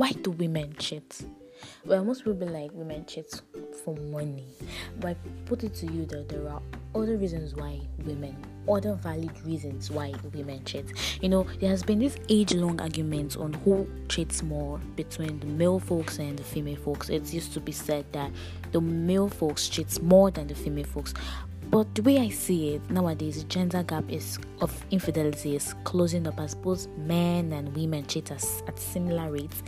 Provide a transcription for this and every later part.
why do women cheat? Well, most people be like women cheat for money, but I put it to you that there are other reasons why women, other valid reasons why women cheat. You know, there has been this age-long argument on who cheats more between the male folks and the female folks. It used to be said that the male folks cheats more than the female folks, but the way I see it nowadays, the gender gap is of infidelity is closing up as both men and women cheat us at similar rates.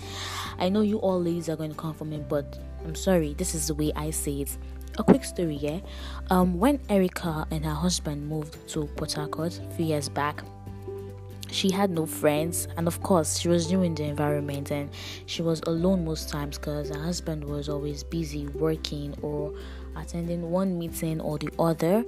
I know you all ladies are going to come for me, but I'm sorry, this is the way I see it. A quick story, yeah. Um, when Erica and her husband moved to Port Harcourt a few years back, she had no friends and of course she was new in the environment and she was alone most times because her husband was always busy working or attending one meeting or the other.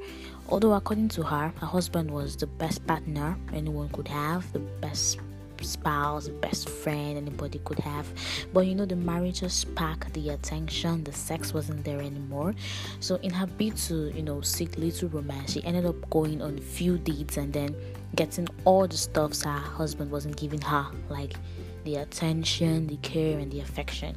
Although according to her her husband was the best partner anyone could have the best spouse, best friend anybody could have. But you know, the marriage just sparked the attention, the sex wasn't there anymore. So, in her bid to, you know, seek little romance, she ended up going on few dates and then getting all the stuffs her husband wasn't giving her, like the attention, the care, and the affection.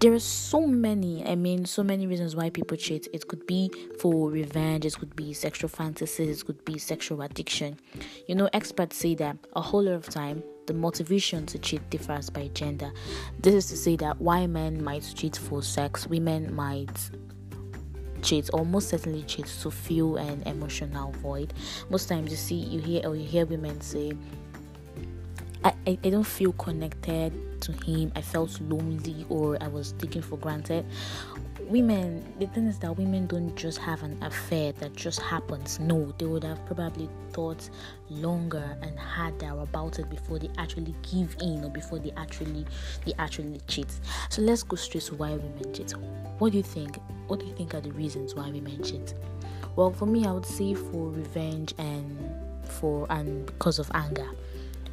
There are so many, I mean, so many reasons why people cheat. It could be for revenge, it could be sexual fantasies, it could be sexual addiction. You know, experts say that a whole lot of time the motivation to cheat differs by gender. This is to say that why men might cheat for sex, women might cheat or most certainly cheat to fill an emotional void. Most times you see you hear or you hear women say I, I, I don't feel connected to him. I felt lonely or I was taken for granted. Women, the thing is that women don't just have an affair that just happens. No, they would have probably thought longer and harder about it before they actually give in or before they actually they actually cheat. So let's go straight to why women cheat. What do you think? What do you think are the reasons why women cheat? Well, for me, I would say for revenge and for and because of anger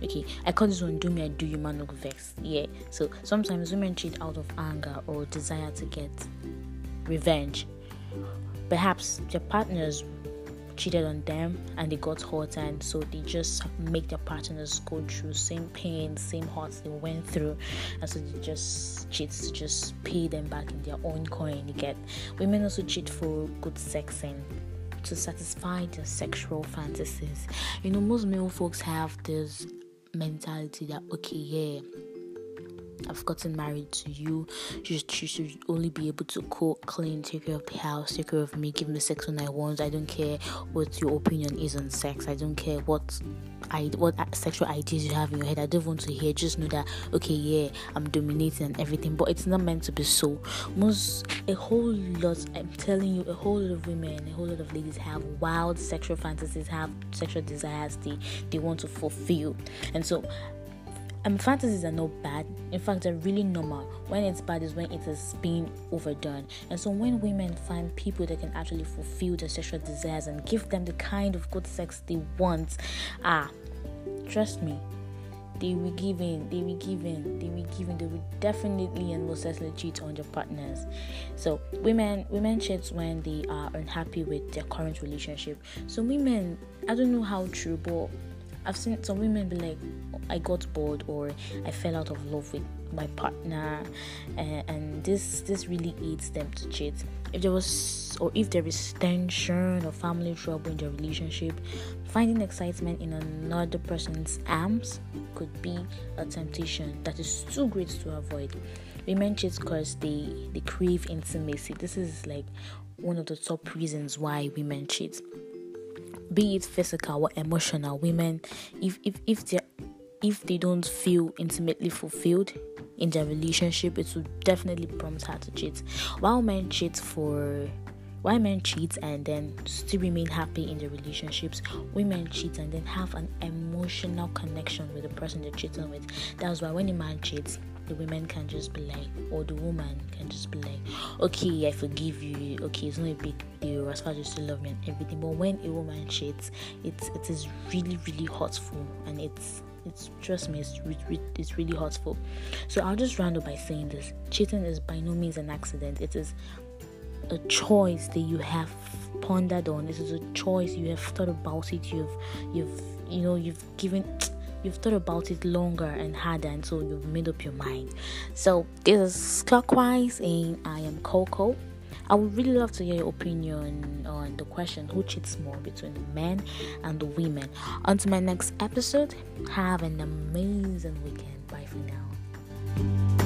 okay i call this one do me i do you man no vex. Yeah. So sometimes women cheat out of anger or desire to get revenge. Perhaps their partners cheated on them and they got hurt and so they just make their partners go through same pain same hurts they went through. And so they just cheat to just pay them back in their own coin you get. Women also cheat for good sex and to satisfy their sexual fantasies. You know most male folks have this mentality that okay, yeah, I've gotten married to you. You should, you should only be able to cook, clean, take care of the house, take care of me, give me sex when I want. I don't care what your opinion is on sex. I don't care what I what sexual ideas you have in your head. I don't want to hear. Just know that okay, yeah, I'm dominating and everything, but it's not meant to be so. Most a whole lot. I'm telling you, a whole lot of women, a whole lot of ladies have wild sexual fantasies, have sexual desires they they want to fulfill, and so um, fantasies are not bad. In fact, they're really normal. When it's bad is when it is being overdone. And so, when women find people that can actually fulfill their sexual desires and give them the kind of good sex they want, ah, trust me, they will give in, they will give in, they will give in, they will definitely and most certainly cheat on their partners. So women women cheat when they are unhappy with their current relationship. So women I don't know how true, but I've seen some women be like, I got bored or I fell out of love with my partner, and, and this this really aids them to cheat. If there was or if there is tension or family trouble in their relationship, finding excitement in another person's arms could be a temptation that is too great to avoid. Women cheat because they they crave intimacy. This is like one of the top reasons why women cheat be it physical or emotional women if if if they if they don't feel intimately fulfilled in their relationship it will definitely prompt her to cheat. While men cheat for why men cheat and then still remain happy in their relationships women cheat and then have an emotional connection with the person they're cheating with. That's why when a man cheats the women can just be like, or the woman can just be like, okay, I forgive you. Okay, it's not a big deal as far as you still love me and everything. But when a woman cheats, it's it is really really hurtful, and it's it's trust me, it's it's really hurtful. So I'll just round up by saying this: cheating is by no means an accident. It is a choice that you have pondered on. This is a choice you have thought about it. You've you've you know you've given you've thought about it longer and harder, so you've made up your mind. So this is clockwise, and I am Coco. I would really love to hear your opinion on the question who cheats more between the men and the women. Until my next episode, have an amazing weekend. Bye for now.